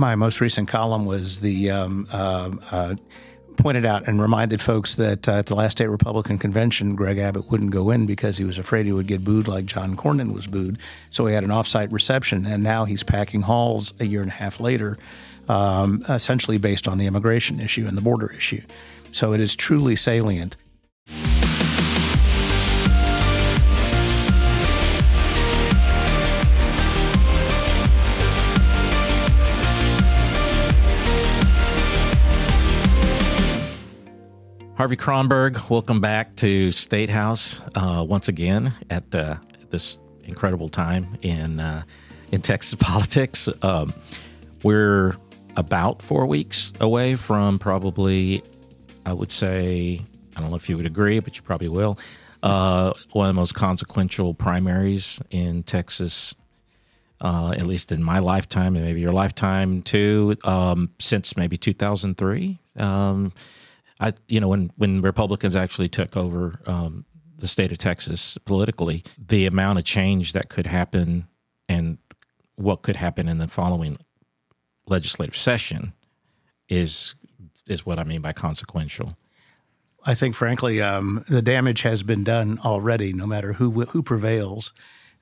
my most recent column was the um, uh, uh, pointed out and reminded folks that uh, at the last state Republican convention, Greg Abbott wouldn't go in because he was afraid he would get booed like John Cornyn was booed. So he had an offsite reception, and now he's packing halls a year and a half later, um, essentially based on the immigration issue and the border issue. So it is truly salient. Harvey Kronberg, welcome back to State House uh, once again at uh, this incredible time in uh, in Texas politics. Um, we're about four weeks away from probably, I would say, I don't know if you would agree, but you probably will. Uh, one of the most consequential primaries in Texas, uh, at least in my lifetime, and maybe your lifetime too, um, since maybe 2003. Um, I, you know, when when Republicans actually took over um, the state of Texas politically, the amount of change that could happen and what could happen in the following legislative session is is what I mean by consequential. I think, frankly, um, the damage has been done already. No matter who who prevails,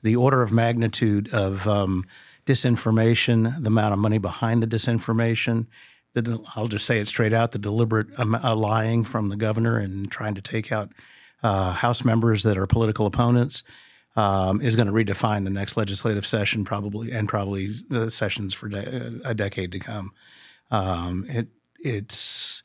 the order of magnitude of um, disinformation, the amount of money behind the disinformation, the, I'll just say it straight out the deliberate uh, lying from the governor and trying to take out uh, House members that are political opponents um, is going to redefine the next legislative session, probably, and probably the sessions for de- a decade to come. Um, it, it's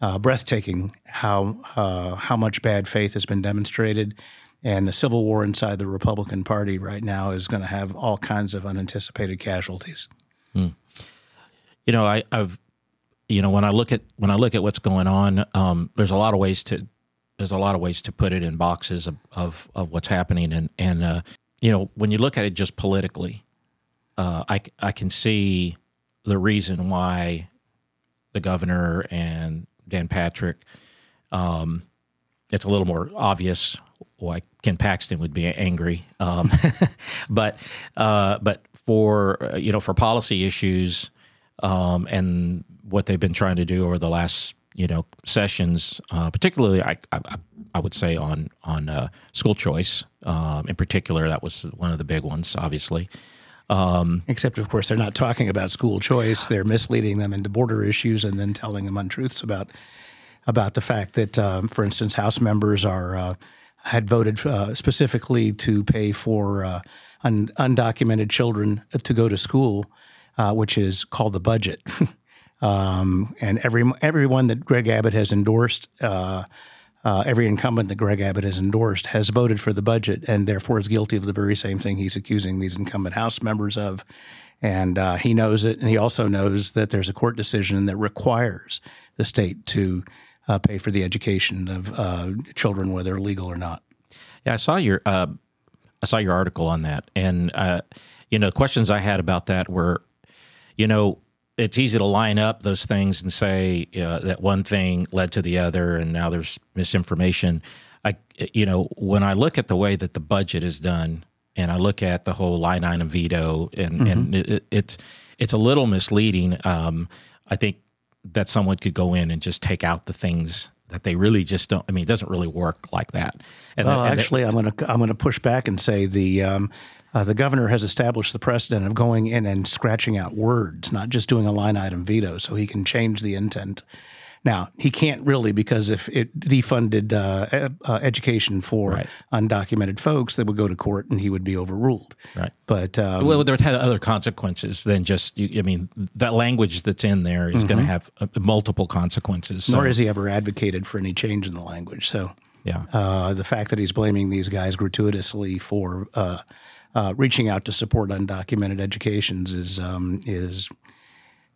uh, breathtaking how uh, how much bad faith has been demonstrated, and the civil war inside the Republican Party right now is going to have all kinds of unanticipated casualties. Hmm. You know, I, have you know when I look at when I look at what's going on, um, there's a lot of ways to there's a lot of ways to put it in boxes of of, of what's happening, and and uh, you know when you look at it just politically, uh, I I can see the reason why the governor and Dan Patrick. Um, it's a little more obvious why Ken Paxton would be angry, um, but uh, but for uh, you know for policy issues um, and what they've been trying to do over the last you know sessions, uh, particularly I, I, I would say on on uh, school choice um, in particular. That was one of the big ones, obviously. Um, Except, of course, they're not talking about school choice. They're misleading them into border issues and then telling them untruths about about the fact that, um, for instance, House members are uh, had voted uh, specifically to pay for uh, un- undocumented children to go to school, uh, which is called the budget. Um, and every everyone that Greg Abbott has endorsed, uh, uh, every incumbent that Greg Abbott has endorsed has voted for the budget, and therefore is guilty of the very same thing he's accusing these incumbent House members of. And uh, he knows it, and he also knows that there's a court decision that requires the state to uh, pay for the education of uh, children, whether legal or not. Yeah, I saw your uh, I saw your article on that, and you know, questions I had about that were, you know, it's easy to line up those things and say uh, that one thing led to the other, and now there's misinformation. I, you know, when I look at the way that the budget is done, and I look at the whole line item veto, and mm-hmm. and it, it's it's a little misleading. Um, I think that someone could go in and just take out the things that they really just don't. I mean, it doesn't really work like that. And well, and actually, I'm going to I'm going to push back and say the um, uh, the governor has established the precedent of going in and scratching out words, not just doing a line item veto, so he can change the intent. Now he can't really because if it defunded uh, uh, education for right. undocumented folks, they would go to court and he would be overruled. Right. But um, well, there would have other consequences than just. I mean, that language that's in there is mm-hmm. going to have uh, multiple consequences. So. Nor has he ever advocated for any change in the language. So yeah, uh, the fact that he's blaming these guys gratuitously for uh, reaching out to support undocumented educations is um, is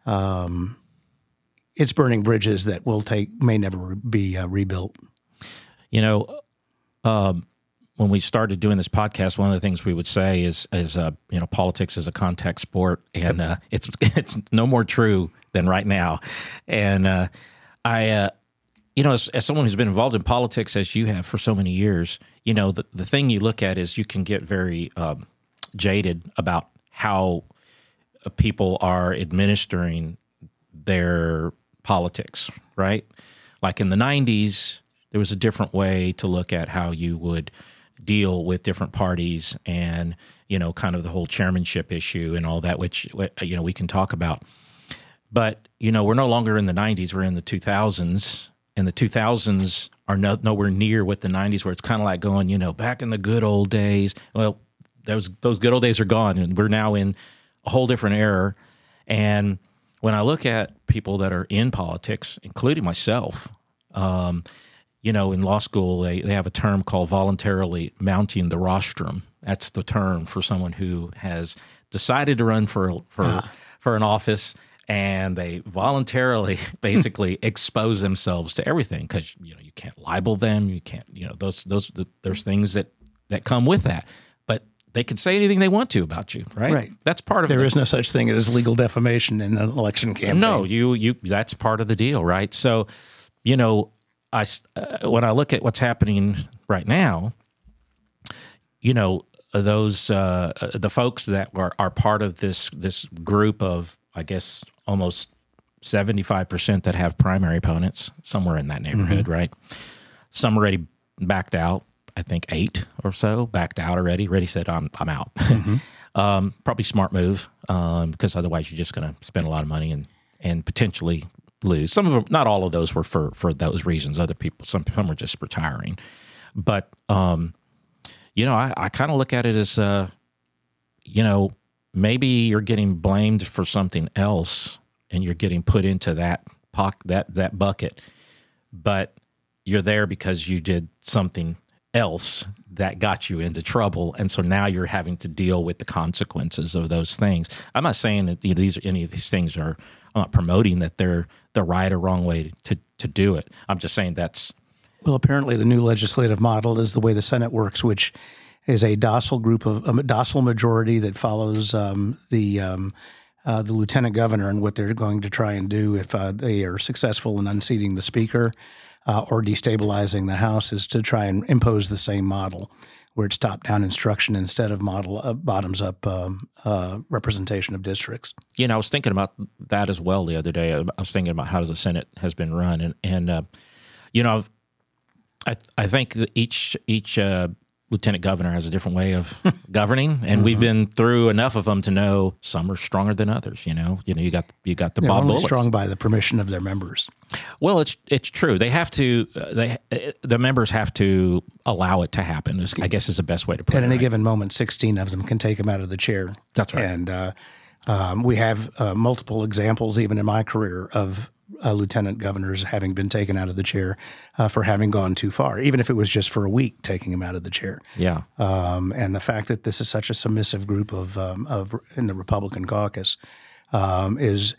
um, it's burning bridges that will take may never be uh, rebuilt. You know, um, when we started doing this podcast, one of the things we would say is is uh, you know politics is a contact sport, and uh, it's it's no more true than right now. And uh, I, uh, you know, as, as someone who's been involved in politics as you have for so many years, you know, the the thing you look at is you can get very um, jaded about how people are administering their politics, right? Like in the 90s, there was a different way to look at how you would deal with different parties and, you know, kind of the whole chairmanship issue and all that, which, you know, we can talk about. But, you know, we're no longer in the 90s, we're in the 2000s. And the 2000s are no, nowhere near what the 90s were. It's kind of like going, you know, back in the good old days. Well, those those good old days are gone, and we're now in a whole different era. And when I look at people that are in politics, including myself, um, you know, in law school, they, they have a term called voluntarily mounting the rostrum. That's the term for someone who has decided to run for for ah. for an office and they voluntarily basically expose themselves to everything because you know you can't libel them you can't you know those those there's things that that come with that but they can say anything they want to about you right? Right. That's part of There the, is no such thing as legal defamation in an election campaign. no you you that's part of the deal right? So you know i uh, when i look at what's happening right now you know those uh, the folks that are, are part of this this group of I guess almost 75% that have primary opponents, somewhere in that neighborhood, mm-hmm. right? Some already backed out. I think eight or so backed out already. Already said, I'm, I'm out. Mm-hmm. um, probably smart move um, because otherwise you're just going to spend a lot of money and, and potentially lose. Some of them, not all of those were for, for those reasons. Other people, some, some were just retiring. But, um, you know, I, I kind of look at it as, uh, you know, maybe you're getting blamed for something else and you're getting put into that that that bucket, but you're there because you did something else that got you into trouble, and so now you're having to deal with the consequences of those things. I'm not saying that these any of these things are. I'm not promoting that they're the right or wrong way to to do it. I'm just saying that's well. Apparently, the new legislative model is the way the Senate works, which is a docile group of a docile majority that follows um, the um, uh, the lieutenant governor and what they're going to try and do if uh, they are successful in unseating the speaker uh, or destabilizing the House is to try and impose the same model where it's top down instruction instead of model uh, bottoms up um, uh, representation of districts. You know, I was thinking about that as well the other day. I was thinking about how the Senate has been run, and and uh, you know, I I think each each lieutenant governor has a different way of governing, and mm-hmm. we've been through enough of them to know some are stronger than others. You know, you know, you got you got the They're Bob only Bullocks. strong by the permission of their members. Well, it's it's true. They have to. Uh, they uh, the members have to allow it to happen. Is, I guess is the best way to put At it. At any right? given moment, sixteen of them can take him out of the chair. That's right. And uh, um, we have uh, multiple examples, even in my career, of uh, lieutenant governors having been taken out of the chair uh, for having gone too far, even if it was just for a week, taking him out of the chair. Yeah. Um, and the fact that this is such a submissive group of um, of in the Republican caucus um, is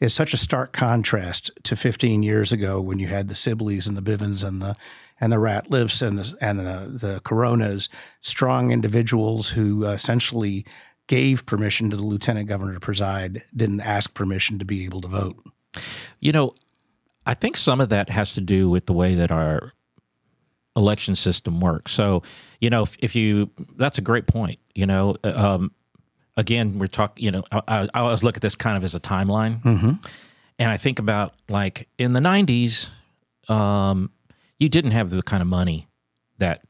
is such a stark contrast to 15 years ago when you had the Sibleys and the Bivins and the and the Ratliffs and the and the, the Coronas, strong individuals who essentially gave permission to the lieutenant governor to preside, didn't ask permission to be able to vote. You know, I think some of that has to do with the way that our election system works. So, you know, if, if you, that's a great point. You know, um, again, we're talking, you know, I, I, always look at this kind of as a timeline. Mm-hmm. And I think about like in the 90s, um, you didn't have the kind of money that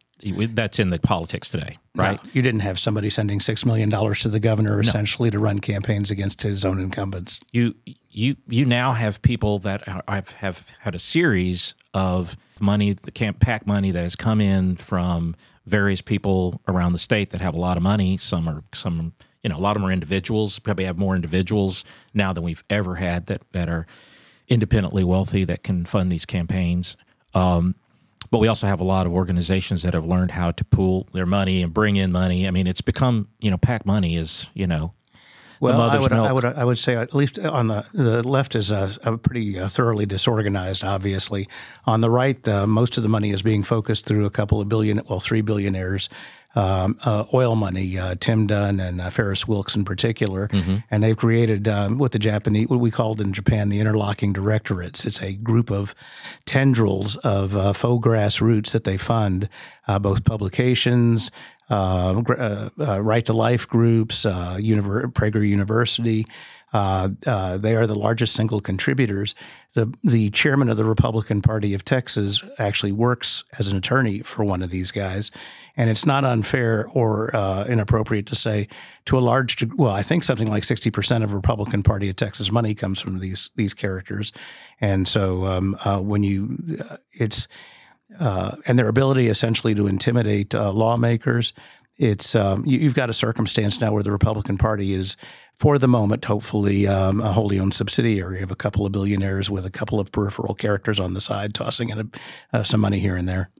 that's in the politics today, right? No, you didn't have somebody sending six million dollars to the governor essentially no. to run campaigns against his own incumbents. You you you now have people that have have had a series of money, the camp PAC money that has come in from various people around the state that have a lot of money. Some are some you know a lot of them are individuals. Probably have more individuals now than we've ever had that that are independently wealthy that can fund these campaigns. Um, but we also have a lot of organizations that have learned how to pool their money and bring in money. I mean, it's become you know, PAC money is you know. Well, I would, I would, I would say at least on the the left is uh, pretty uh, thoroughly disorganized. Obviously, on the right, uh, most of the money is being focused through a couple of billion, well, three billionaires um, uh, oil money, uh, Tim Dunn and uh, Farris Wilks in particular, mm-hmm. and they've created um, what the Japanese, what we called in Japan, the interlocking directorates. It's a group of tendrils of uh, faux grassroots that they fund, uh, both publications, right to life groups, uh, Univer- Prager University. Uh, uh, they are the largest single contributors. The the chairman of the Republican Party of Texas actually works as an attorney for one of these guys, and it's not unfair or uh, inappropriate to say to a large degree, well, I think something like sixty percent of Republican Party of Texas money comes from these these characters, and so um, uh, when you it's and their ability essentially to intimidate lawmakers it's um, you, have got a circumstance now where the Republican Party is, for the moment, hopefully um, a wholly owned subsidiary of a couple of billionaires with a couple of peripheral characters on the side, tossing in a, uh, some money here and there.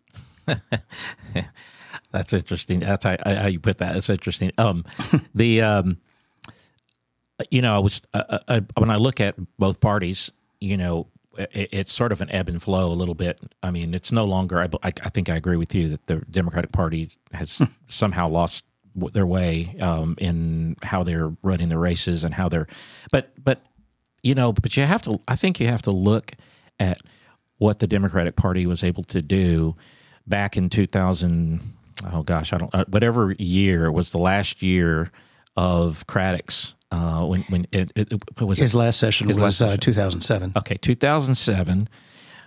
That's interesting. That's how, how, you put that. It's interesting. Um, the um, you know, I was uh, I, uh, when I look at both parties, you know, it, it's sort of an ebb and flow a little bit. I mean, it's no longer. I, I, I think I agree with you that the Democratic Party has hmm. somehow lost their way um, in how they're running the races and how they're. But but you know, but you have to. I think you have to look at what the Democratic Party was able to do back in 2000. Oh gosh, I don't. Uh, whatever year was the last year of Craddick's uh, when when it, it, it was his last session his was last uh, 2007. Okay, 2007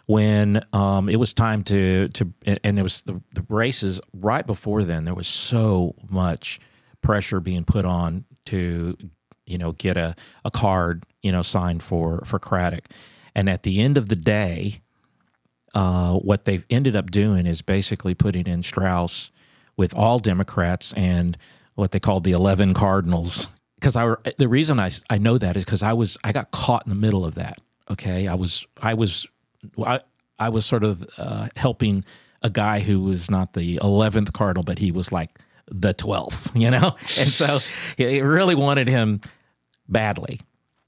when um, it was time to to and it was the, the races right before then there was so much pressure being put on to you know get a, a card you know signed for for Craddick. And at the end of the day uh, what they've ended up doing is basically putting in Straus with all Democrats and what they called the 11 Cardinals because I the reason I I know that is because I was I got caught in the middle of that. Okay, I was I was I I was sort of uh, helping a guy who was not the eleventh cardinal, but he was like the twelfth, you know, and so he really wanted him badly,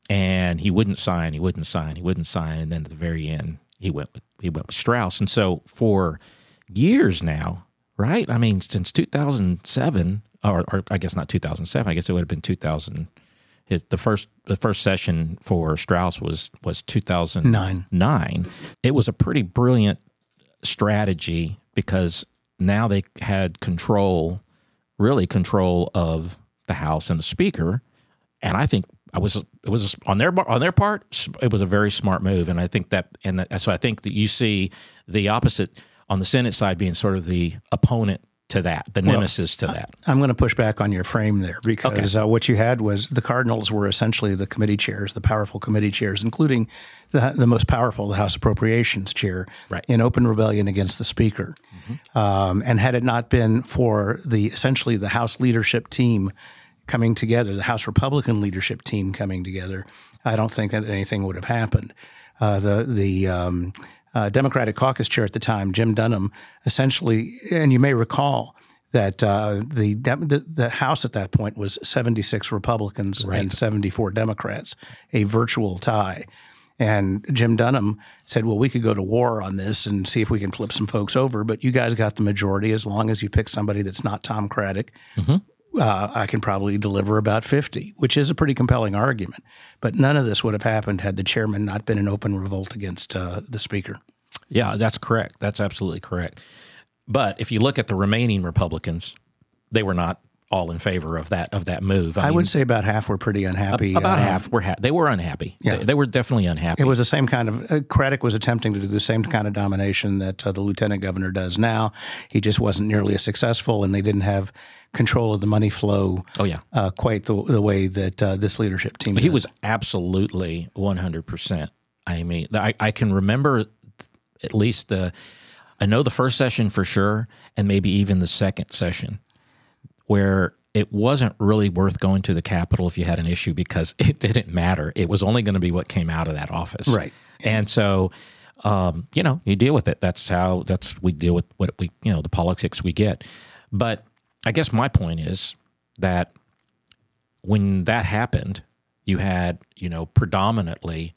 and he wouldn't sign, he wouldn't sign, he wouldn't sign, and then at the very end he went with he went with Straus, and so for years now, right? I mean, since 2007, or, or I guess not 2007. I guess it would have been 2000. His, the first the first session for Straus was was 2009. Nine. It was a pretty brilliant strategy because now they had control, really control of the House and the Speaker, and I think I was it was on their on their part it was a very smart move, and I think that and that, so I think that you see the opposite on the Senate side being sort of the opponent to that, the nemesis well, to that. I'm going to push back on your frame there because okay. uh, what you had was the Cardinals were essentially the committee chairs, the powerful committee chairs, including the, the most powerful, the House Appropriations chair, right. in open rebellion against the Speaker. Mm-hmm. Um, and had it not been for the essentially the House leadership team coming together, the House Republican leadership team coming together, I don't think that anything would have happened. Uh, the the um, uh, Democratic caucus chair at the time, Jim Dunnam, essentially, and you may recall that uh, the, the, the House at that point was 76 Republicans right. and 74 Democrats, a virtual tie. And Jim Dunnam said, "Well, we could go to war on this and see if we can flip some folks over, but you guys got the majority. As long as you pick somebody that's not Tom Craddick, mm-hmm uh, I can probably deliver about 50, which is a pretty compelling argument. But none of this would have happened had the chairman not been in open revolt against uh, the speaker. Yeah, that's correct. That's absolutely correct. But if you look at the remaining Republicans, they were not all in favor of that of that move. I, I mean, would say about half were pretty unhappy. About uh, half were ha- they were unhappy. Yeah. They, they, were definitely unhappy. It was the same kind of uh, Craddick was attempting to do the same kind of domination that uh, the lieutenant governor does now. He just wasn't nearly as successful, and they didn't have control of the money flow. Oh yeah, uh, quite the, the way that uh, this leadership team. He was absolutely one hundred percent. I mean, I, I can remember at least the. I know the first session for sure, and maybe even the second session where it wasn't really worth going to the Capitol if you had an issue because it didn't matter. It was only going to be what came out of that office. Right. And so, um, you know, you deal with it. That's how, that's, we deal with what we, you know, the politics we get. But I guess my point is that when that happened, you had, you know, predominantly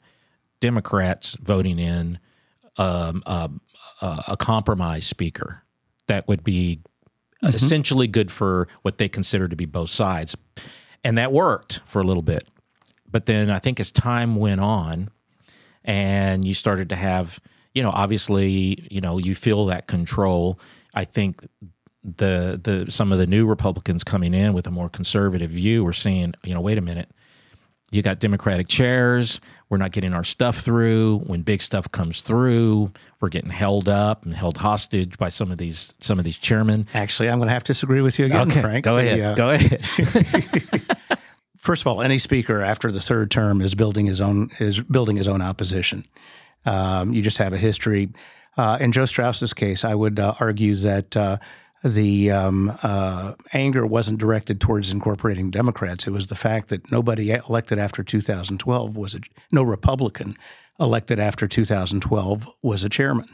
Democrats voting in um, uh, a compromise speaker that would be mm-hmm. essentially good for what they consider to be both sides. And that worked for a little bit. But then I think as time went on and you started to have, you know, obviously, you know, you feel that control, I think the the some of the new Republicans coming in with a more conservative view were saying, you know, wait a minute, you got Democratic chairs. We're not getting our stuff through. When big stuff comes through, we're getting held up and held hostage by some of these some of these chairmen. Actually, I'm going to have to disagree with you again, okay, Frank. Go ahead. The, uh, go ahead. first of all, any speaker after the third term is building his own is building his own opposition. Um, you just have a history. Uh, in Joe Straus's case, I would uh, argue that uh, the um, uh, anger wasn't directed towards incorporating Democrats. It was the fact that nobody elected after 2012 was a no Republican elected after 2012 was a chairman,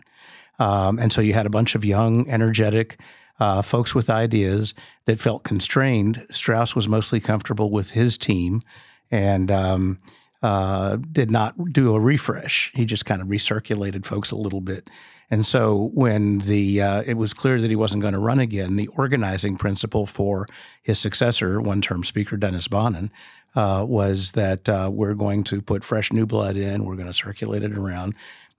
um, and so you had a bunch of young, energetic. Uh, folks with ideas that felt constrained. Straus was mostly comfortable with his team, and um, uh, did not do a refresh. He just kind of recirculated folks a little bit. And so when the uh, it was clear that he wasn't going to run again, the organizing principle for his successor, one-term Speaker Dennis Bonnen, uh, was that uh, we're going to put fresh new blood in. We're going to circulate it around,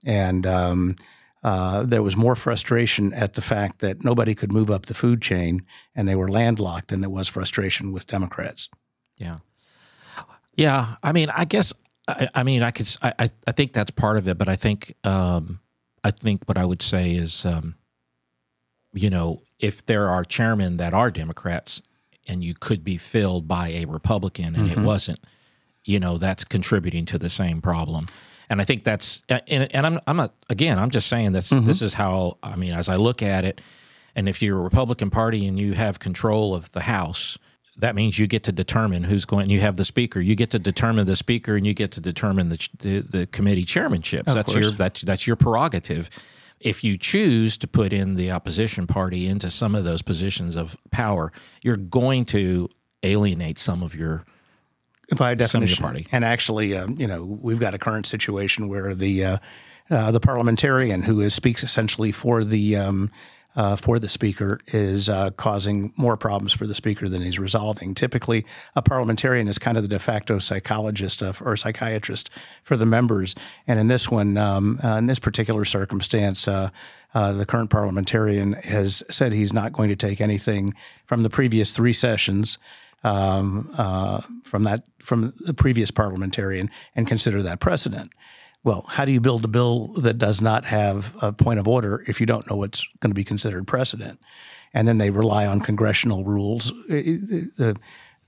and um, uh, there was more frustration at the fact that nobody could move up the food chain, and they were landlocked, than there was frustration with Democrats. Yeah. Yeah, I mean, I guess, I, I mean, I could, I, I think that's part of it, but I think, um, I think what I would say is, um, you know, if there are chairmen that are Democrats and you could be filled by a Republican and mm-hmm. it wasn't, you know, that's contributing to the same problem. And I think that's, and, and I'm, I'm not, again, I'm just saying this, mm-hmm. this is how, I mean, as I look at it, and if you're a Republican Party and you have control of the House, that means you get to determine who's going. You have the speaker. You get to determine the speaker, and you get to determine the the, the committee chairmanships. Of that's course. your that's that's your prerogative. If you choose to put in the opposition party into some of those positions of power, you're going to alienate some of your by definition party. And actually, uh, you know, we've got a current situation where the uh, uh, the parliamentarian who is, speaks essentially for the um, uh, for the speaker is uh, causing more problems for the speaker than he's resolving. Typically, a parliamentarian is kind of the de facto psychologist of, or psychiatrist for the members. And in this one, um, uh, in this particular circumstance, uh, uh, the current parliamentarian has said he's not going to take anything from the previous three sessions. Um, uh, from that from the previous parliamentarian and consider that precedent. Well, how do you build a bill that does not have a point of order if you don't know what's going to be considered precedent? And then they rely on congressional rules. The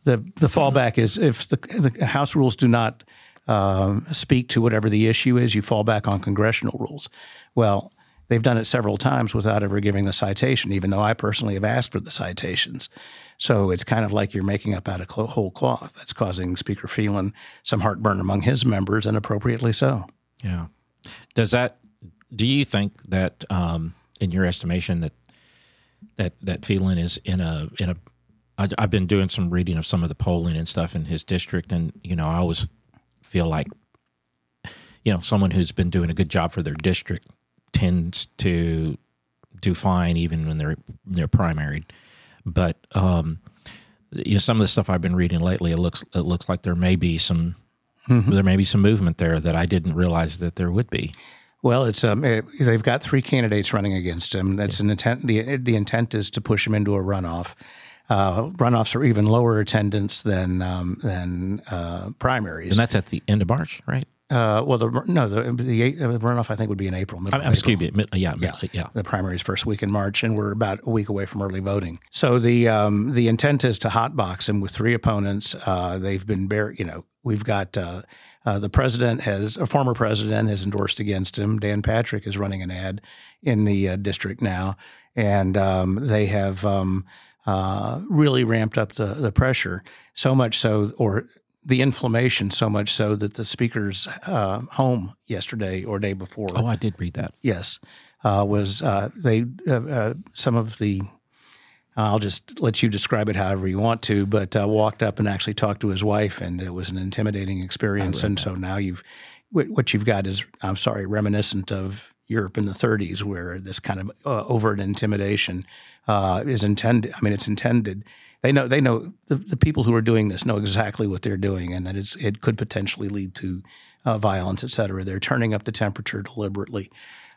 the, the fallback is if the, the House rules do not um, speak to whatever the issue is, you fall back on congressional rules. Well, they've done it several times without ever giving the citation, even though I personally have asked for the citations. So it's kind of like you're making up out of whole cloth. That's causing Speaker Phelan some heartburn among his members, and appropriately so. Yeah. Does that? Do you think that, um, in your estimation, that that that Phelan is in a in a? I, I've been doing some reading of some of the polling and stuff in his district, and you know, I always feel like, you know, someone who's been doing a good job for their district tends to do fine even when they're they're primaried. But um, you know, some of the stuff I've been reading lately, it looks it looks like there may be some mm-hmm. there may be some movement there that I didn't realize that there would be. Well, it's um, it, they've got three candidates running against him. That's yeah. an intent. The the intent is to push him into a runoff. Uh, runoffs are even lower attendance than um, than uh, primaries, and that's at the end of March, right? Uh, well, the no, the, the runoff I think would be in April. I'm, excuse me, yeah, yeah, yeah. The primaries first week in March, and we're about a week away from early voting. So the um, the intent is to hotbox him with three opponents. Uh, they've been bare, you know, we've got. Uh, uh, the president has a former president has endorsed against him. Dan Patrick is running an ad in the uh, district now, and um, they have um, uh, really ramped up the the pressure so much so, or the inflammation so much so that the speaker's uh, home yesterday or day before. Oh, I did read that. Yes, uh, was uh, they uh, uh, some of the. I'll just let you describe it however you want to, but uh, walked up and actually talked to his wife, and it was an intimidating experience. And that. so now you've what you've got is, I'm sorry, reminiscent of Europe in the 30s, where this kind of overt intimidation is intended. I mean, it's intended they know they know the, the people who are doing this know exactly what they're doing and that it's it could potentially lead to uh, violence, et cetera. They're turning up the temperature deliberately.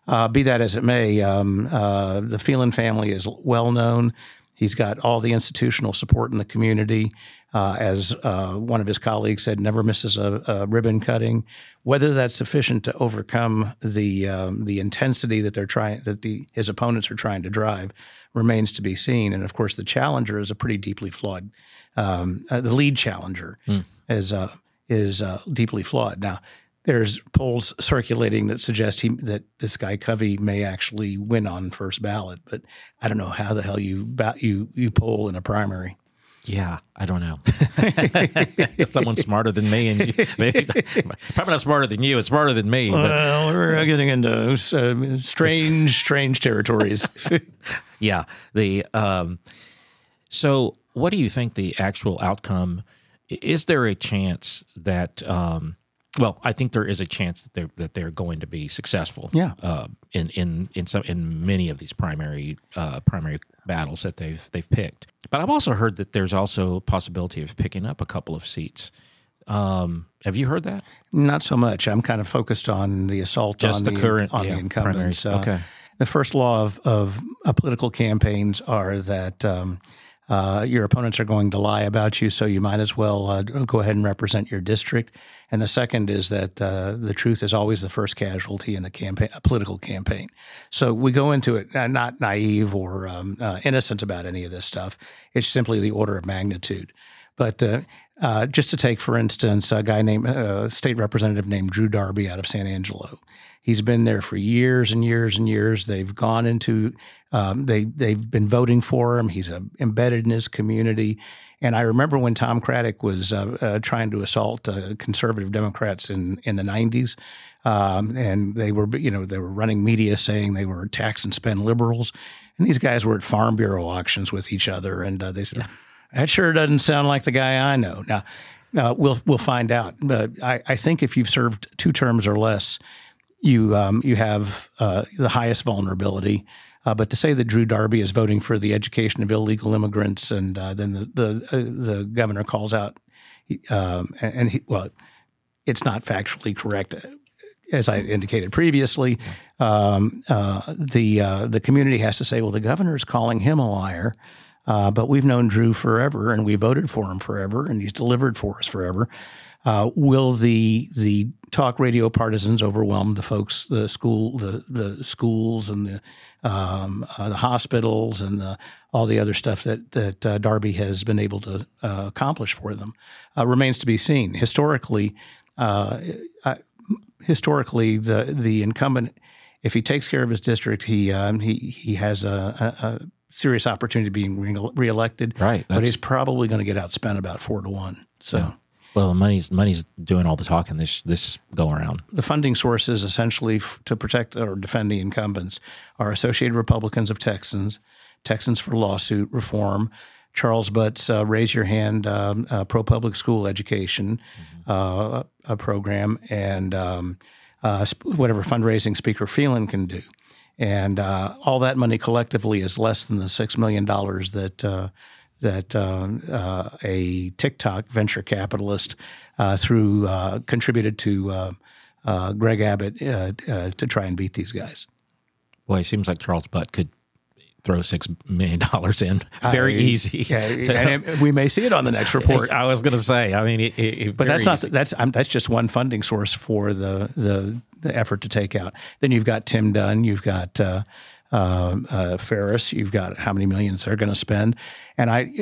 Uh, be that as it may, um, uh, the Phelan family is well known. He's got all the institutional support in the community. Uh, as uh, one of his colleagues said, never misses a, a, ribbon cutting. Whether that's sufficient to overcome the um, the intensity that they're trying that the his opponents are trying to drive remains to be seen. And of course, the challenger is a pretty deeply flawed. Um, uh, the lead challenger mm. is uh, is uh, deeply flawed. Now, there's polls circulating that suggest he that this guy Covey may actually win on first ballot, but I don't know how the hell you you you poll in a primary. Yeah, I don't know. Someone smarter than me, and maybe, probably not smarter than you. It's smarter than me. But. Well, we're getting into uh, strange, strange territories. yeah. The um, so, what do you think the actual outcome? Is there a chance that? Um, well, I think there is a chance that they're that they're going to be successful. Yeah. Uh, in in in some in many of these primary uh, primary battles that they've they've picked. But I've also heard that there's also a possibility of picking up a couple of seats. Um, have you heard that? Not so much. I'm kind of focused on the assault Just on the, current on yeah, the incumbents. Uh, okay. The first law of of political campaigns are that. Um, uh, your opponents are going to lie about you, so you might as well uh, go ahead and represent your district. And the second is that uh, the truth is always the first casualty in a campaign, a political campaign. So we go into it uh, not naive or um, uh, innocent about any of this stuff. It's simply the order of magnitude. But uh, just to take, for instance, a guy named a state representative named Drew Darby out of San Angelo. He's been there for years and years and years. They've gone into um, they they've been voting for him. He's uh, embedded in his community. And I remember when Tom Craddick was uh, uh, trying to assault uh, conservative Democrats in in the '90s, um, and they were you know they were running media saying they were tax and spend liberals, and these guys were at Farm Bureau auctions with each other, and uh, they said. Yeah. That sure doesn't sound like the guy I know. Now, uh, we'll we'll find out. But I, I think if you've served two terms or less, you um, you have uh, the highest vulnerability. Uh, but to say that Drew Darby is voting for the education of illegal immigrants, and uh, then the the, uh, the governor calls out, um, and he, well, it's not factually correct, as I indicated previously. Um, uh, the uh, the community has to say, well, the governor is calling him a liar. Uh, but we've known Drew forever, and we voted for him forever, and he's delivered for us forever. Uh, will the the talk radio partisans overwhelm the folks, the school, the the schools, and the um, uh, the hospitals, and the, all the other stuff that that uh, Darby has been able to uh, accomplish for them uh, remains to be seen. Historically, uh, historically, the the incumbent, if he takes care of his district, he um, he he has a, a, a serious opportunity of being re- reelected. Right, but he's probably going to get outspent about four to one. So. Yeah. Well, money's money's doing all the talking this this go around. The funding sources, essentially f- to protect or defend the incumbents, are Associated Republicans of Texans, Texans for Lawsuit Reform, Charles Butt's uh, Raise Your Hand um, uh, Pro Public School Education mm-hmm. uh, a program, and um, uh, whatever fundraising Speaker Phelan can do. And uh, all that money collectively is less than the six million dollars that uh, that uh, uh, a TikTok venture capitalist uh, through uh, contributed to uh, Greg Abbott to try and beat these guys. Well, it seems like Charles Butt could throw six million dollars in very easy. Yeah, to, we may see it on the next report. I was going to say. I mean, it, it, but that's not easy. that's that's just one funding source for the, the the effort to take out. Then you've got Tim Dunn. You've got. Uh, uh, Farris. You've got how many millions they're going to spend, and I,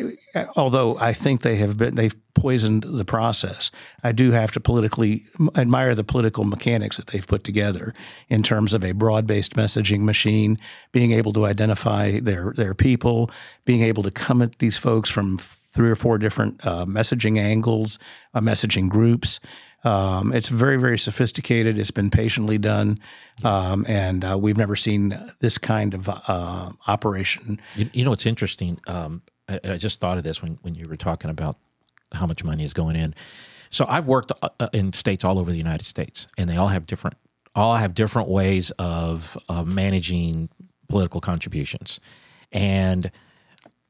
although I think they have been, they've poisoned the process. I do have to politically admire the political mechanics that they've put together in terms of a broad-based messaging machine, being able to identify their their people, being able to come at these folks from three or four different uh, messaging angles, uh, messaging groups. Um, it's very, very sophisticated. It's been patiently done, um, and uh, we've never seen this kind of uh, operation. You, you, know, it's interesting. Um, I, I, just thought of this when, when you were talking about how much money is going in. So I've worked uh, uh, in states all over the United States, and they all have different all have different ways of, of managing political contributions, and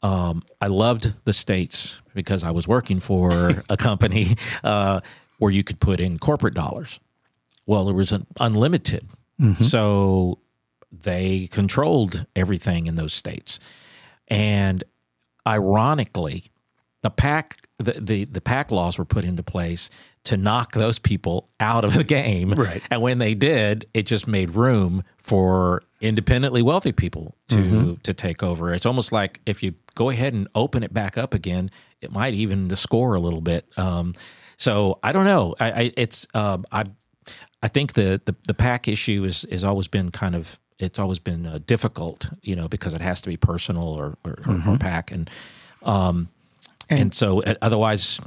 um, I loved the states because I was working for a company uh, where you could put in corporate dollars. Well, it was an unlimited. Mm-hmm. So they controlled everything in those states. And ironically, the PAC the, the the PAC laws were put into place to knock those people out of the game. Right. And when they did, it just made room for independently wealthy people to mm-hmm. to take over. It's almost like if you go ahead and open it back up again, it might even the score a little bit. Um, so I don't know. I, I it's uh, I I think the, the the PAC issue is has always been kind of it's always been uh, difficult, you know, because it has to be personal or or, mm-hmm. or PAC and um and, and so uh, otherwise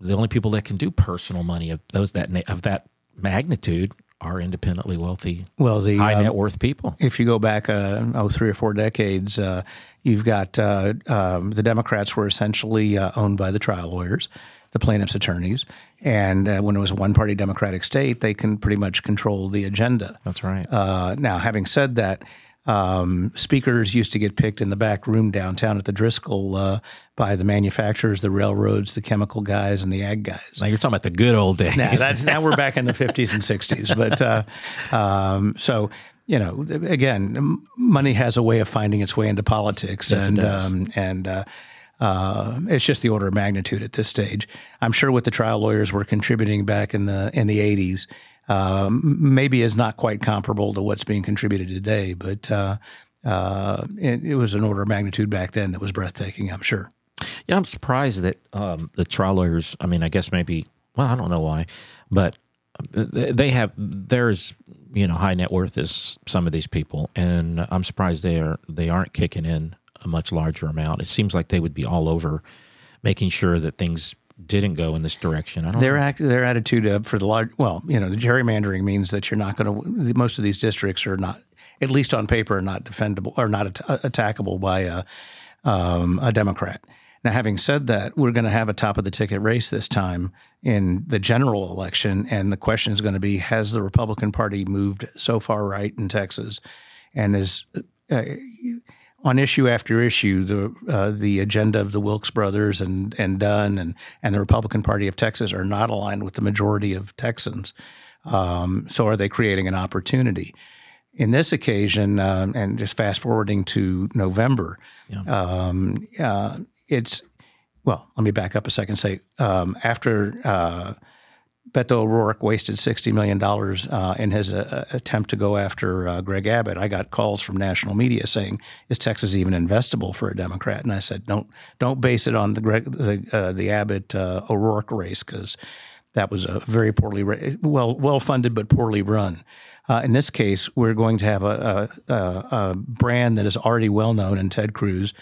the only people that can do personal money of those that of that magnitude are independently wealthy, well, the high uh, net worth people. If you go back, uh, oh, three or four decades, uh, you've got uh, um, the Democrats were essentially uh, owned by the trial lawyers, the plaintiffs' attorneys, and uh, when it was a one-party Democratic state, they can pretty much control the agenda. That's right. now, having said that. Um, speakers used to get picked in the back room downtown at the Driscoll uh, by the manufacturers, the railroads, the chemical guys, and the ag guys. Now you're talking about the good old days. Now, now we're back in the 50s and 60s. But uh, um, so you know, again, money has a way of finding its way into politics, yes, and um, and uh, uh, it's just the order of magnitude at this stage. I'm sure what the trial lawyers were contributing back in the in the 80s um, maybe is not quite comparable to what's being contributed today, but uh, uh, it, it, was an order of magnitude back then that was breathtaking. I'm sure. Yeah, I'm surprised that um, the trial lawyers. I mean, I guess maybe. Well, I don't know why, but they have there's you know high net worth as some of these people, and I'm surprised they are they aren't kicking in a much larger amount. It seems like they would be all over making sure that things didn't go in this direction. I don't their know. act, their attitude uh, for the large, well, you know, the gerrymandering means that you're not going to. Most of these districts are not, at least on paper, are not defendable or not at- attackable by a, um, a Democrat. Now, having said that, we're going to have a top of the ticket race this time in the general election, and the question is going to be: Has the Republican Party moved so far right in Texas, and is uh, on issue after issue, the uh, the agenda of the Wilks brothers and and Dunn and and the Republican Party of Texas are not aligned with the majority of Texans. Um, so, are they creating an opportunity? In this occasion, um, and just fast forwarding to November, yeah. um, uh, it's well. Let me back up a second. Say um, after uh, Beto O'Rourke wasted $60 million uh, in his uh, attempt to go after uh, Greg Abbott. I got calls from national media saying, "Is Texas even investable for a Democrat?" And I said, "Don't don't base it on the Greg, the, uh, the Abbott uh, O'Rourke race because that was a very poorly well well funded but poorly run." Uh, in this case, we're going to have a, a, a, brand that is already well known in Ted Cruz,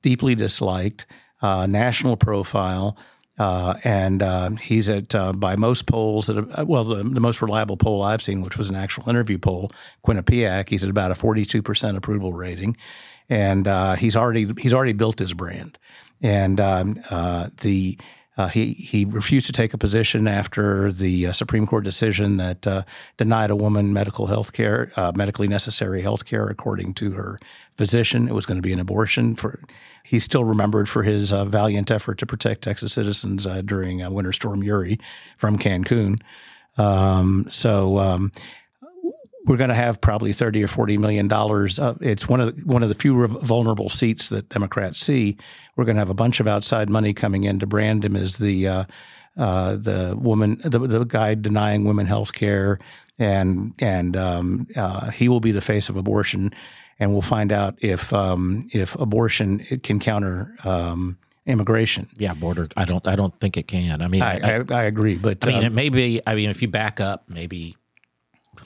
deeply disliked, national profile. Uh, and uh, he's at uh, by most polls a, well the, the, most reliable poll I've seen, which was an actual interview poll, Quinnipiac. He's at about a forty two percent approval rating, and uh, he's already he's already built his brand. And um, uh, the uh, he he refused to take a position after the uh, Supreme Court decision that uh, denied a woman medical health care, uh, medically necessary health care, according to her physician. It was going to be an abortion. For he's still remembered for his uh, valiant effort to protect Texas citizens uh, during Winter Storm Uri from Cancun. Um, so. Um, we're going to have probably thirty or forty million dollars. Uh, it's one of the, one of the few vulnerable seats that Democrats see. We're going to have a bunch of outside money coming in to brand him as the uh, uh, the woman, the, the guy denying women health care, and and um, uh, he will be the face of abortion, and we'll find out if um, if abortion can counter. Um, immigration. Yeah, border. I don't. I don't think it can. I mean, I, I, I agree, but I mean, uh, it may be. I mean, if you back up, maybe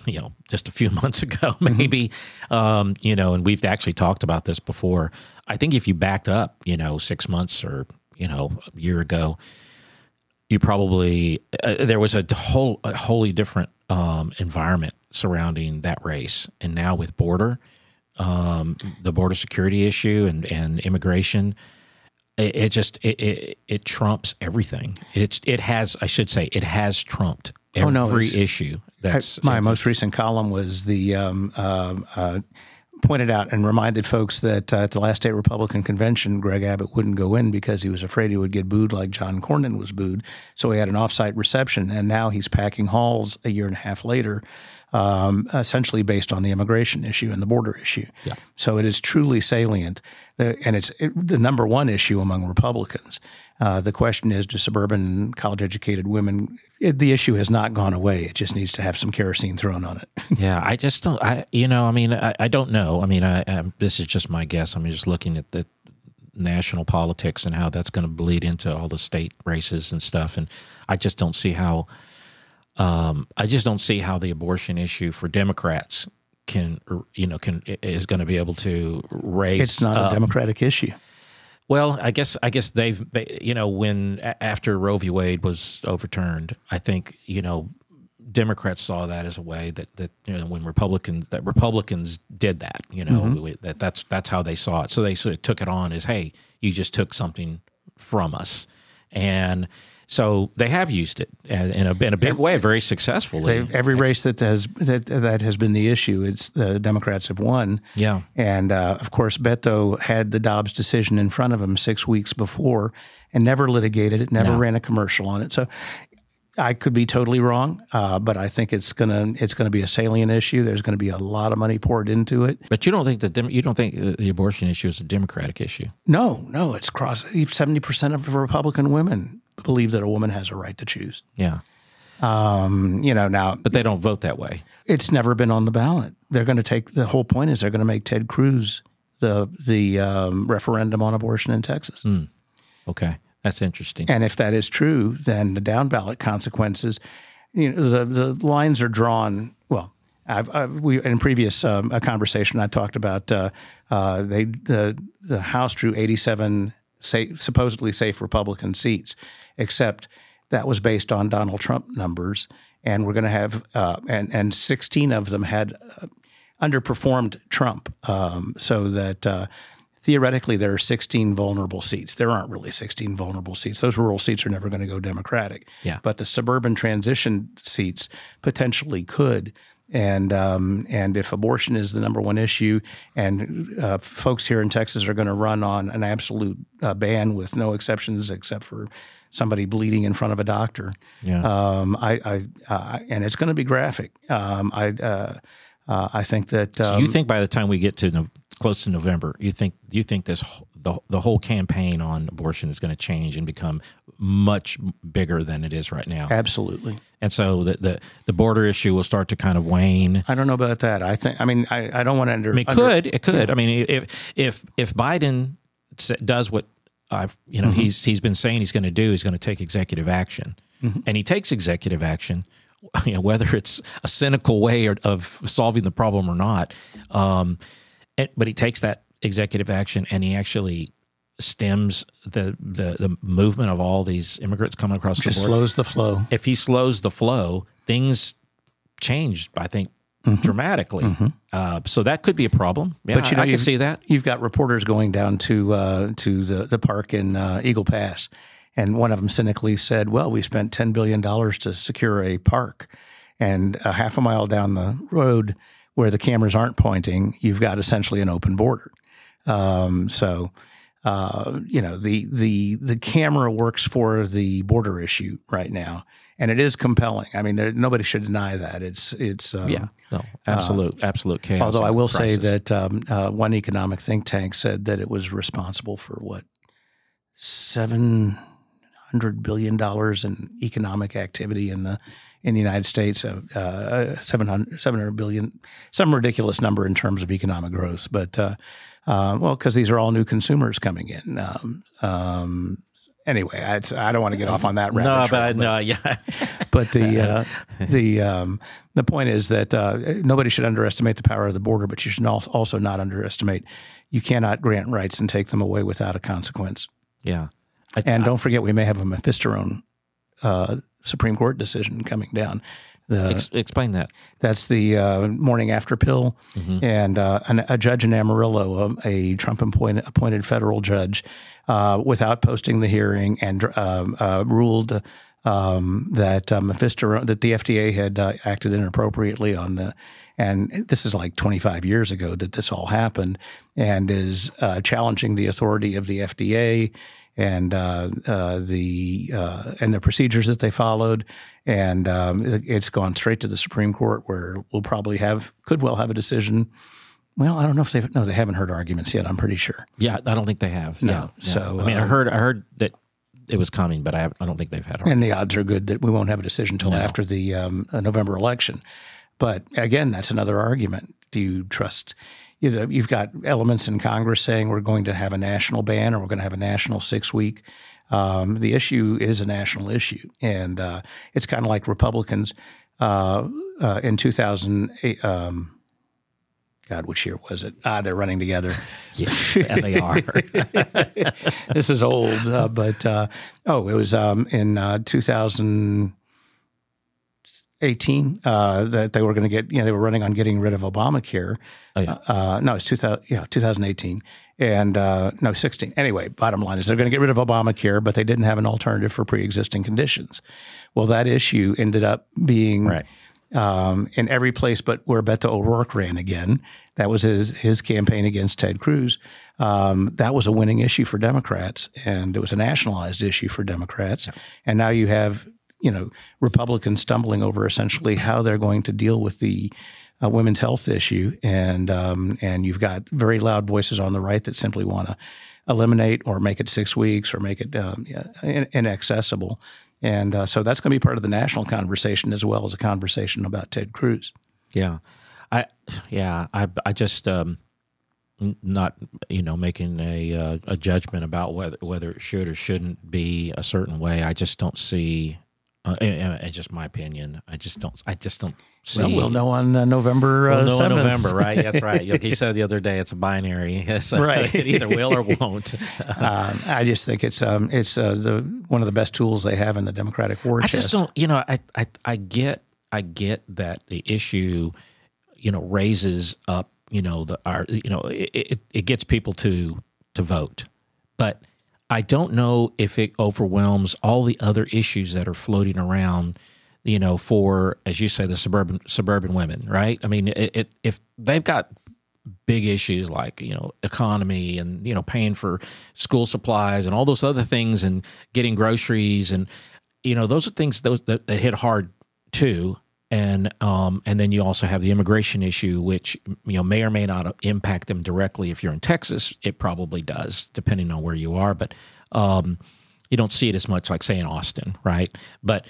you know just a few months ago maybe mm-hmm. um, you know and we've actually talked about this before i think if you backed up you know six months or you know a year ago you probably uh, there was a whole a wholly different um, environment surrounding that race and now with border um, the border security issue and and immigration it, it just it, it, it trumps everything it's it has i should say it has trumped every oh, no, issue. That's I, my most recent column was the um, uh, uh, pointed out and reminded folks that uh, at the last state Republican convention, Greg Abbott wouldn't go in because he was afraid he would get booed like John Cornyn was booed. So he had an offsite reception, and now he's packing halls a year and a half later. Um, essentially based on the immigration issue and the border issue. Yeah. So it is truly salient, and it's it, the number one issue among Republicans. Uh, the question is, do suburban college educated women? It, the issue has not gone away. It just needs to have some kerosene thrown on it. yeah, I just don't. I you know, I mean, I, I don't know. I mean, I, I, this is just my guess. I'm just looking at the national politics and how that's going to bleed into all the state races and stuff, and I just don't see how um, I just don't see how the abortion issue for Democrats can, you know, can is going to be able to raise. It's not a Democratic issue. Well, I guess I guess they've you know when after Roe v. Wade was overturned, I think you know Democrats saw that as a way that that you know when Republicans that Republicans did that you know mm-hmm. that that's that's how they saw it. So they sort of took it on as hey, you just took something from us, and so they have used it in a, in a big way, very successfully. Every race that has that that has been the issue, it's the Democrats have won. Yeah, and uh, of course, Beto had the Dobbs decision in front of him six weeks before, and never litigated it, never no. ran a commercial on it. So I could be totally wrong, uh, but I think it's gonna it's gonna be a salient issue. There's going to be a lot of money poured into it. But you don't think that you don't think the abortion issue is a Democratic issue? No, no. It's cross seventy percent of Republican women believe that a woman has a right to choose. Yeah. Um, you know now, but they don't vote that way. It's never been on the ballot. They're going to take the whole point is they're going to make Ted Cruz the the um, referendum on abortion in Texas. Mm. Okay, that's interesting. And if that is true, then the down ballot consequences, you know, the the lines are drawn. Well, I've, I've, we in previous um, a conversation I talked about uh, uh, they the the House drew eighty seven safe, supposedly safe Republican seats, except that was based on Donald Trump numbers, and we're going to have uh, and and 16 of them had uh, underperformed Trump, um, so that. Uh, theoretically, there are 16 vulnerable seats. There aren't really 16 vulnerable seats. Those rural seats are never going to go Democratic. Yeah. But the suburban transition seats potentially could and um, and if abortion is the number one issue, and uh, folks here in Texas are going to run on an absolute uh, ban with no exceptions except for somebody bleeding in front of a doctor, yeah. um, I, I uh, and it's going to be graphic. Um, I uh, uh, I think that. so you um, think by the time we get to no, close to November, you think you think this the the whole campaign on abortion is going to change and become much bigger than it is right now. Absolutely. And so the, the, the border issue will start to kind of wane. I don't know about that. I think. I mean, I, I don't want to under. I mean, it under, could it could. Yeah. I mean, if if if Biden does what I've you know mm-hmm. he's he's been saying he's going to do, he's going to take executive action, mm-hmm. and he takes executive action. You know, whether it's a cynical way or, of solving the problem or not, um, it, but he takes that executive action and he actually stems the, the the movement of all these immigrants coming across Just the border. slows the flow. If he slows the flow, things change. I think mm-hmm. dramatically. Mm-hmm. Uh, so that could be a problem. Yeah, but you know, I, I can see that. You've got reporters going down to uh, to the the park in uh, Eagle Pass, and one of them cynically said, "Well, we spent ten billion dollars to secure a park, and a half a mile down the road." Where the cameras aren't pointing, you've got essentially an open border. Um, so, uh, you know, the the the camera works for the border issue right now, and it is compelling. I mean, there, nobody should deny that. It's it's um, yeah, no, absolute uh, absolute chaos. Although I will crisis. say that um, uh, one economic think tank said that it was responsible for what seven hundred billion dollars in economic activity in the in the United States, uh, uh, 700, 700 billion, some ridiculous number in terms of economic growth. But uh, uh, well, because these are all new consumers coming in. Um, um, anyway, I, I, don't want to get off on that. No, but, I, no, yeah. but the uh, the um, the point is that uh, nobody should underestimate the power of the border, but you should also not underestimate. You cannot grant rights and take them away without a consequence. Yeah, I, and don't forget, we may have a mifepristone uh, Supreme Court decision coming down. The, Ex- explain that. That's the uh, morning after pill, mm-hmm. and uh, an, a judge in Amarillo, a, a Trump appointed, appointed federal judge, uh, without posting the hearing, and um, uh, ruled um, that uh, Mephisto, that the FDA had uh, acted inappropriately on the, and this is like 25 years ago that this all happened, and is uh, challenging the authority of the FDA and uh, uh, the uh, and the procedures that they followed, and um, it's gone straight to the Supreme Court, where we'll probably have could well have a decision. Well, I don't know if they've no they haven't heard arguments yet. I'm pretty sure. Yeah, I don't think they have. No. Yeah, yeah. So, I mean, I uh, heard I heard that it was coming, but I, have, I don't think they've had. And the odds are good that we won't have a decision until after the um, uh, November election. But again, that's another argument. Do you trust? you know, you've got elements in Congress saying we're going to have a national ban or we're going to have a national six week. Um, the issue is a national issue, and uh, it's kind of like Republicans uh, uh, in 2008. Um, God, which year was it? Ah, they're running together. yeah, they are. this is old, uh, but uh, oh, it was um, in uh, 2000. 18 uh, that they were going to get you know they were running on getting rid of obamacare. Oh, yeah. uh, uh no it's 2000 yeah 2018 and uh, no 16 anyway bottom line is they're going to get rid of obamacare but they didn't have an alternative for pre-existing conditions. Well that issue ended up being right. um, in every place but where beto o'rourke ran again. That was his, his campaign against ted cruz. Um, that was a winning issue for democrats and it was a nationalized issue for democrats. Yeah. and now you have you know, Republicans stumbling over essentially how they're going to deal with the uh, women's health issue, and um, and you've got very loud voices on the right that simply want to eliminate or make it six weeks or make it um, in- inaccessible. And uh, so that's going to be part of the national conversation as well as a conversation about Ted Cruz. Yeah, I yeah I I just um, not you know making a uh, a judgment about whether whether it should or shouldn't be a certain way. I just don't see. Uh, and, and just my opinion. I just don't. I just don't see. Well, we'll know on uh, November We'll uh, know in 7th. November, right? That's right. Like you said the other day, it's a binary. Yes, Right. it either will or won't. Um, I just think it's um, it's uh, the one of the best tools they have in the Democratic war I chest. just don't. You know, I, I I get I get that the issue, you know, raises up. You know, the our you know it, it, it gets people to to vote, but I don't know if it overwhelms all the other issues that are floating around. You know, for as you say, the suburban suburban women, right? I mean, it, it if they've got big issues like you know economy and you know paying for school supplies and all those other things and getting groceries and you know those are things those that, that hit hard too and um and then you also have the immigration issue which you know may or may not impact them directly. If you're in Texas it probably does depending on where you are. But um you don't see it as much like say in Austin right? But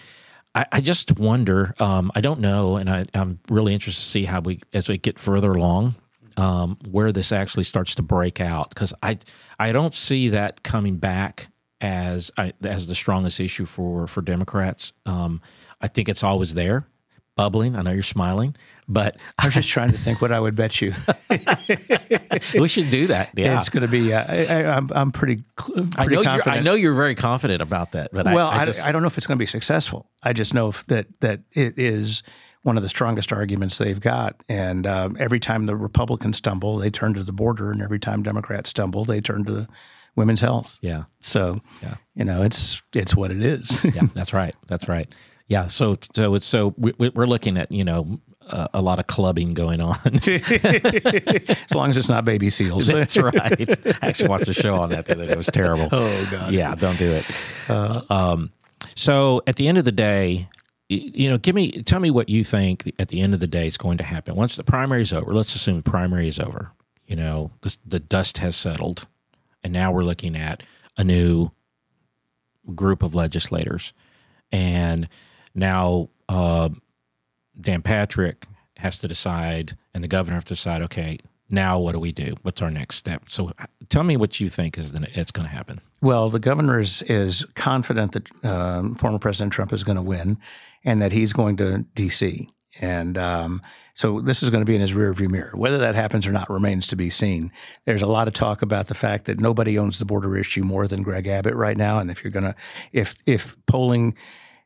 I, I just wonder um I don't know and I, I'm really interested to see how we as we get further along um, where this actually starts to break out. Because I I don't see that coming back as as the strongest issue for for Democrats. Um, I think it's always there, bubbling. I know you're smiling, but I was just trying to think what I would bet you. we should do that. Yeah, It's going to be. Uh, I, I, I'm I'm pretty cl- I pretty know you're. I know you're very confident about that, but well, I, I, I just I don't know if it's going to be successful. I just know if that that it is one of the strongest arguments they've got. And um, every time the Republicans stumble, they turn to the border, and every time Democrats stumble, they turn to the women's health. yeah. So, Yeah. you know, it's it's what it is. yeah, that's right. That's right. Yeah. So so it's so we, we- we're looking at you know uh, a lot of clubbing going on. as long as it's not baby seals. That's right. I actually watched a show on that the other day. It was terrible. Oh, God. Yeah, don't do it. um, so at the end of the day, you know, give me tell me what you think at the end of the day is going to happen once the primary is over. Let's assume the primary is over. You know, this, the dust has settled, and now we're looking at a new group of legislators, and now uh, Dan Patrick has to decide, and the governor has to decide. Okay, now what do we do? What's our next step? So, uh, tell me what you think is the, it's going to happen. Well, the governor is, is confident that um, former President Trump is going to win and that he's going to D.C. And um, so this is going to be in his rearview mirror. Whether that happens or not remains to be seen. There's a lot of talk about the fact that nobody owns the border issue more than Greg Abbott right now. And if you're going to, if if polling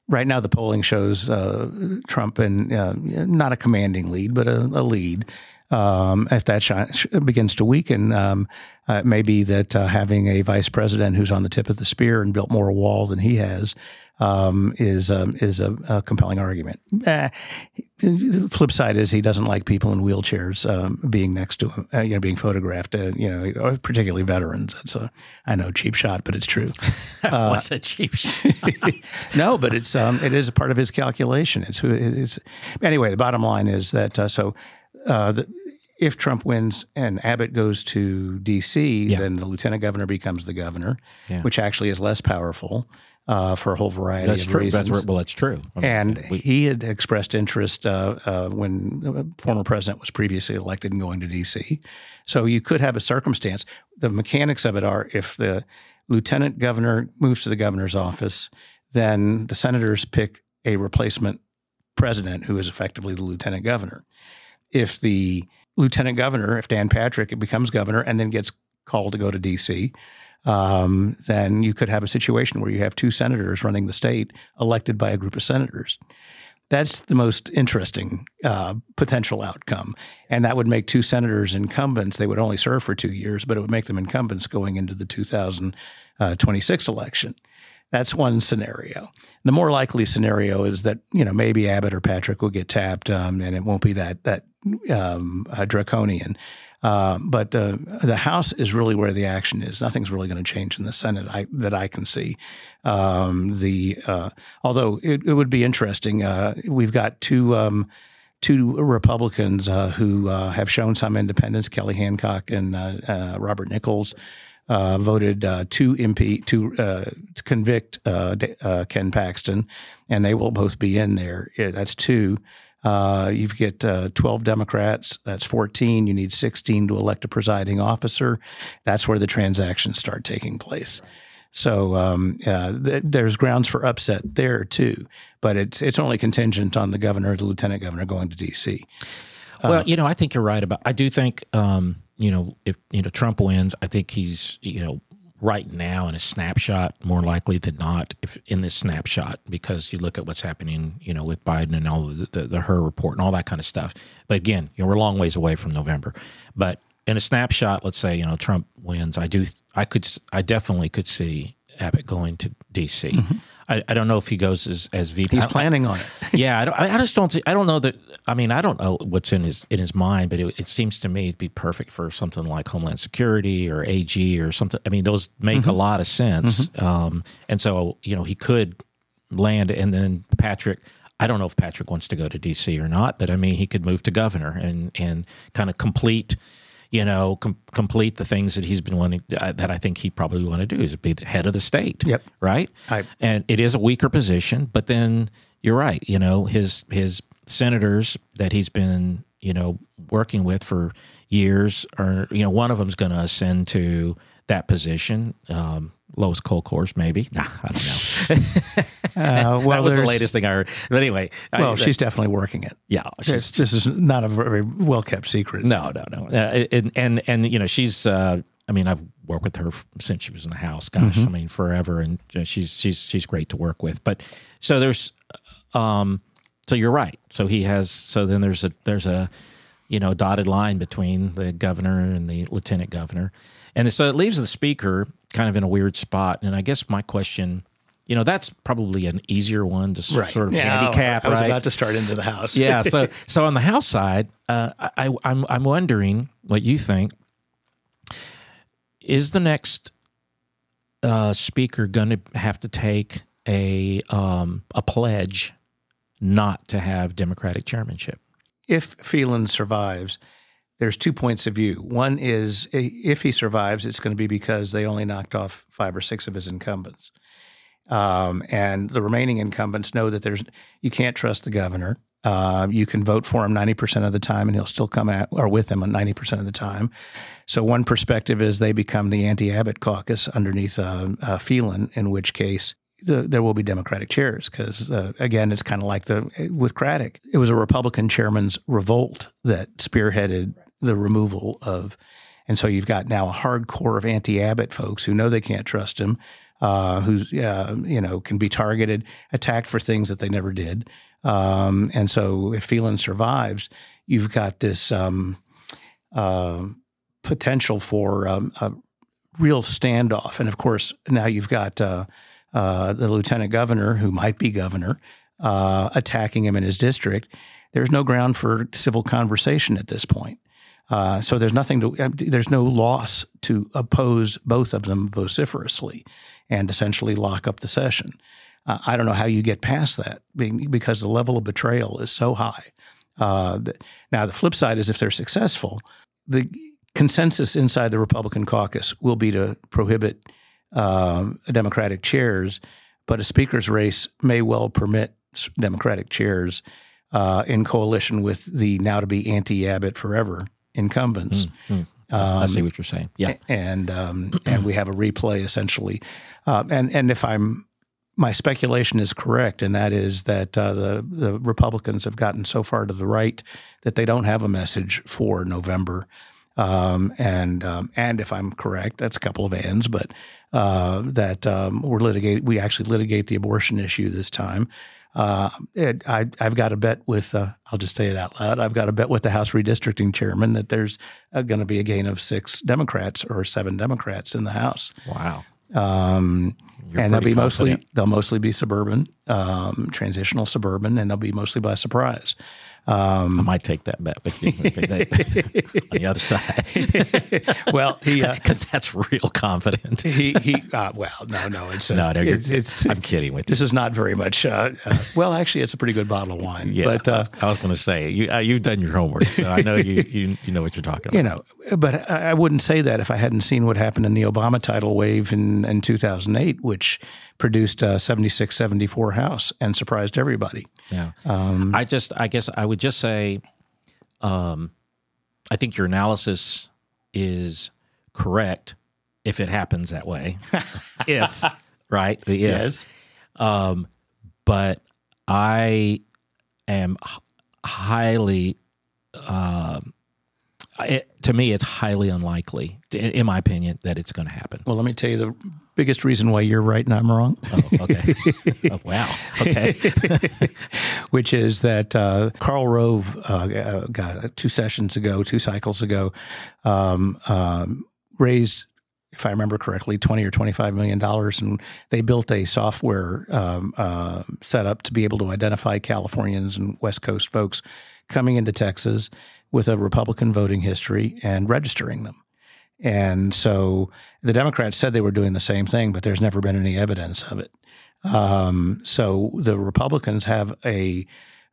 right now, the polling shows uh, Trump in uh, not a commanding lead, but a, a lead. Um, if that begins to weaken, um, uh, it may be that uh, having a vice president who's on the tip of the spear and built more wall than he has um, is um, is a, a, compelling argument. Eh, the flip side is he doesn't like people in wheelchairs um, being next to him, uh, you know, being photographed. Uh, you know, particularly veterans. That's a I know cheap shot, but it's true. Uh, What's a cheap shot? no, but it's um, it is a part of his calculation. It's who it's anyway. The bottom line is that uh, so. Uh, the, if Trump wins and Abbott goes to D.C., yeah. then the lieutenant governor becomes the governor, yeah. which actually is less powerful uh, for a whole variety that's of true. reasons. That's, well, that's true. I mean, and we, he had expressed interest uh, uh, when the former president was previously elected in going to D.C. So you could have a circumstance. The mechanics of it are if the lieutenant governor moves to the governor's office, then the senators pick a replacement president who is effectively the lieutenant governor. If the lieutenant governor, if Dan Patrick becomes governor and then gets called to go to D.C., um, then you could have a situation where you have two senators running the state elected by a group of senators. That's the most interesting uh, potential outcome. And that would make two senators incumbents. They would only serve for two years, but it would make them incumbents going into the 2026 uh, election. That's one scenario. The more likely scenario is that you know maybe Abbott or Patrick will get tapped, um, and it won't be that that um, uh, draconian. Uh, but the the House is really where the action is. Nothing's really going to change in the Senate I, that I can see. Um, the uh, although it, it, would be interesting, uh, we've got two um, two Republicans uh, who uh, have shown some independence. Kelly Hancock and Robert Nichols. voted to impe- to, to convict Ken Paxton, and they will both be in there. That's two. Uh, you get uh, 12 Democrats, that's 14. You need 16 to elect a presiding officer. That's where the transactions start taking place. So um, uh, th- there's grounds for upset there too, but it's it's only contingent on the governor, the lieutenant governor going to D.C. Uh, well, you know, I think you're right about. I do think, um, you know, if you know Trump wins, I think he's you know right now in a snapshot more likely than not if in this snapshot because you look at what's happening you know with biden and all the, the, the Hur report and all that kind of stuff but again you know we're a long ways away from november but in a snapshot let's say you know trump wins i do i could i definitely could see abbott going to dc mm-hmm. I, I, don't know if he goes as, as VP. He's planning on it. yeah, I, don't, I just don't. See, I don't know that. I mean, I don't know what's in his in his mind, but it, it seems to me to be perfect for something like Homeland Security or AG or something. I mean, those make mm-hmm. a lot of sense. Mm-hmm. Um, and so, you know, he could land, and then Patrick. I don't know if Patrick wants to go to DC or not, but I mean, he could move to governor and and kind of complete you know, com- complete the things that he's been wanting uh, that I think he probably want to do is be the head of the state. Yep. Right. I, and it is a weaker position, but then you're right. You know, his his senators that he's been you know working with for years are you know one of them's going to ascend to that position. Um, Lois Kolkhorst, maybe. Nah, I don't know. uh, well, that was the latest thing I heard. But anyway, well, I, she's definitely working it. Yeah, this is not a very well kept secret. No, no, no. Uh, and, and and you know, she's. Uh, I mean, I've worked with her since she was in the house. Gosh, mm-hmm. I mean, forever, and she's she's she's great to work with. But so there's, um, so you're right. So he has. So then there's a there's a, you know, dotted line between the governor and the lieutenant governor. And so it leaves the speaker kind of in a weird spot. And I guess my question, you know, that's probably an easier one to right. sort of yeah, handicap. I was right? about to start into the house. yeah. So so on the house side, uh, I, I'm I'm wondering what you think. Is the next uh, speaker going to have to take a um, a pledge not to have Democratic chairmanship? If Phelan survives, there's two points of view. One is if he survives, it's going to be because they only knocked off five or six of his incumbents. Um, and the remaining incumbents know that there's you can't trust the governor. Uh, you can vote for him 90% of the time, and he'll still come at or with him 90% of the time. So one perspective is they become the anti-Abbott caucus underneath uh, uh, Phelan, in which case the, there will be Democratic chairs because uh, again, it's kind of like the with Craddick. It was a Republican chairman's revolt that spearheaded the removal of. And so you've got now a hardcore of anti-Abbott folks who know they can't trust him, uh, who's uh, you know can be targeted, attacked for things that they never did. Um, and so if Phelan survives, you've got this um, uh, potential for um, a real standoff. And of course, now you've got uh, the lieutenant governor, who might be governor, uh, attacking him in his district. There's no ground for civil conversation at this point. Uh, so there's nothing to, uh, there's no loss to oppose both of them vociferously and essentially lock up the session. Uh, I don't know how you get past that because the level of betrayal is so high. Uh, now, the flip side is if they're successful, the consensus inside the Republican caucus will be to prohibit um, Democratic chairs, but a speaker's race may well permit Democratic chairs uh, in coalition with the now to be anti Abbott forever incumbents. Mm, mm. Um, I see what you're saying. Yeah, and um, and we have a replay essentially, uh, and and if I'm my speculation is correct, and that is that uh, the the Republicans have gotten so far to the right that they don't have a message for November. Um, and um, and if I'm correct, that's a couple of ands, but uh, that um, we're litigate we actually litigate the abortion issue this time. Uh, it, I, have got a bet with, uh, I'll just say it out loud. I've got a bet with the House redistricting chairman that there's uh, going to be a gain of six Democrats or seven Democrats in the House. Wow. Um, and they'll be confident. mostly they'll mostly be suburban, um, transitional suburban, and they'll be mostly by surprise. Um, I might take that bet with you on the other side. well, because uh, that's real confident. he he. Uh, well, no, no, it's uh, no, no it's, it's, I'm kidding with you. This is not very much. Uh, uh, well, actually, it's a pretty good bottle of wine. Yeah, but I was, was going to say you you've done your homework, so I know you, you you know what you're talking about. You know, but I wouldn't say that if I hadn't seen what happened in the Obama tidal wave in in 2008, which produced a 76 74 House and surprised everybody. Yeah. Um, I just, I guess I would just say, um, I think your analysis is correct if it happens that way. if, right? The if. Yes. Um, but I am highly, uh, it, to me, it's highly unlikely, in my opinion, that it's going to happen. Well, let me tell you the biggest reason why you're right and I'm wrong. Oh, okay. oh, wow. Okay. Which is that uh, Karl Rove, uh, got two sessions ago, two cycles ago, um, um, raised if I remember correctly, twenty or twenty-five million dollars, and they built a software um, uh, setup to be able to identify Californians and West Coast folks coming into Texas with a Republican voting history and registering them. And so the Democrats said they were doing the same thing, but there's never been any evidence of it. Um, so the Republicans have a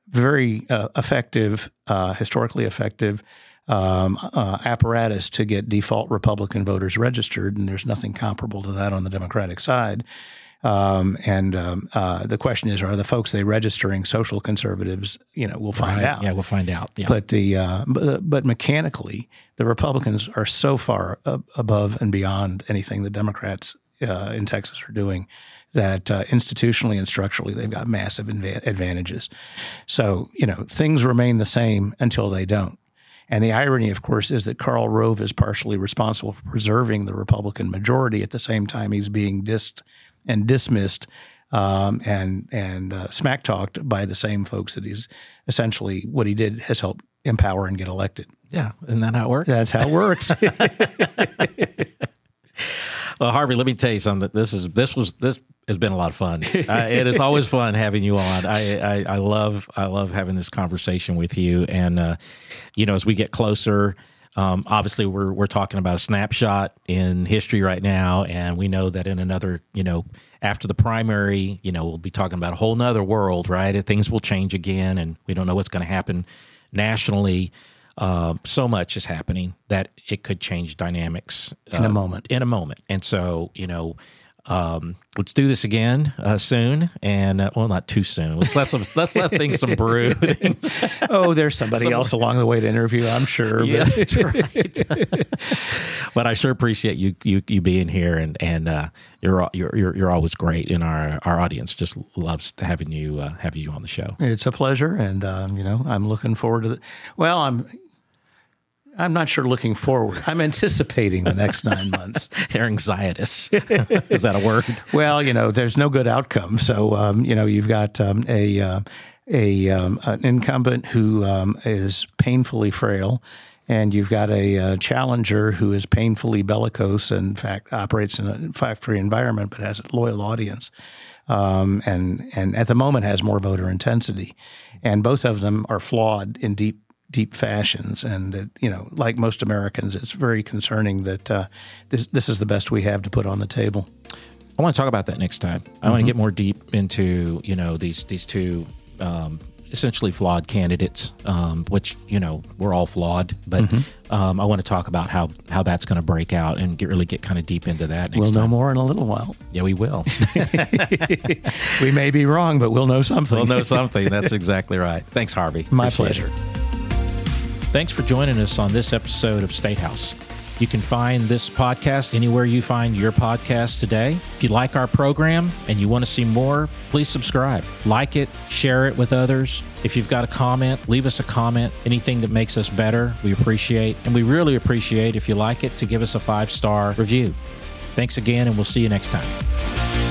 very uh, effective, uh, historically effective um, uh, apparatus to get default Republican voters registered, and there's nothing comparable to that on the Democratic side. Um, and um, uh, the question is, are the folks they registering social conservatives? You know, we'll find right. out. Yeah, we'll find out. Yeah. But the uh, but, but, mechanically, the Republicans are so far above and beyond anything the Democrats uh, in Texas are doing that uh, institutionally and structurally they've got massive inva- advantages. So you know, things remain the same until they don't. And the irony, of course, is that Karl Rove is partially responsible for preserving the Republican majority at the same time he's being dissed and dismissed um, and and uh, smack talked by the same folks that he's essentially what he did has helped empower and get elected. Yeah, isn't that how it works? That's how it works. well, Harvey, let me tell you something. This is this was this has been a lot of fun. Uh, it is always fun having you on. I, I, I love I love having this conversation with you, and uh, you know as we get closer. Um, obviously, we're we're talking about a snapshot in history right now, and we know that in another, you know, after the primary, you know, we'll be talking about a whole nother world, right? Things will change again, and we don't know what's going to happen nationally. Uh, so much is happening that it could change dynamics uh, in a moment. In a moment, and so you know, um, let's do this again uh, soon, and uh, well, not too soon. Let's let some let's let things some brew. oh, there's somebody some, else along the way to interview, I'm sure. Yeah, but. that's right. but I sure appreciate you you you being here, and and uh, you're, you're you're you're always great, and our our audience just loves having you uh, having you on the show. It's a pleasure, and um, you know I'm looking forward to. The, well, I'm I'm not sure looking forward. I'm anticipating the next nine months. They're anxietous. Is that a word? well, you know, there's no good outcome. So, um, you know, you've got um, a uh, a um, an incumbent who um, is painfully frail and you've got a, uh, challenger who is painfully bellicose and in fact operates in a factory environment but has a loyal audience um, and and at the moment has more voter intensity and both of them are flawed in deep deep fashions and that you know like most Americans it's very concerning that uh, this this is the best we have to put on the table I want to talk about that next time. I mm-hmm. want to get more deep into you know these these two um, essentially flawed candidates, um, which you know we're all flawed, but mm-hmm. um, I want to talk about how how that's going to break out and get really get kind of deep into that. we'll time. know more in a little while. Yeah, we will. we may be wrong, but we'll know something. We'll know something. That's exactly right. Thanks, Harvey. My Appreciate pleasure. It. Thanks for joining us on this episode of State House. You can find this podcast anywhere you find your podcast today. If you like our program and you want to see more, please subscribe, like it, share it with others. If you've got a comment, leave us a comment. Anything that makes us better, we appreciate. And we really appreciate if you like it to give us a five star review. Thanks again, and we'll see you next time.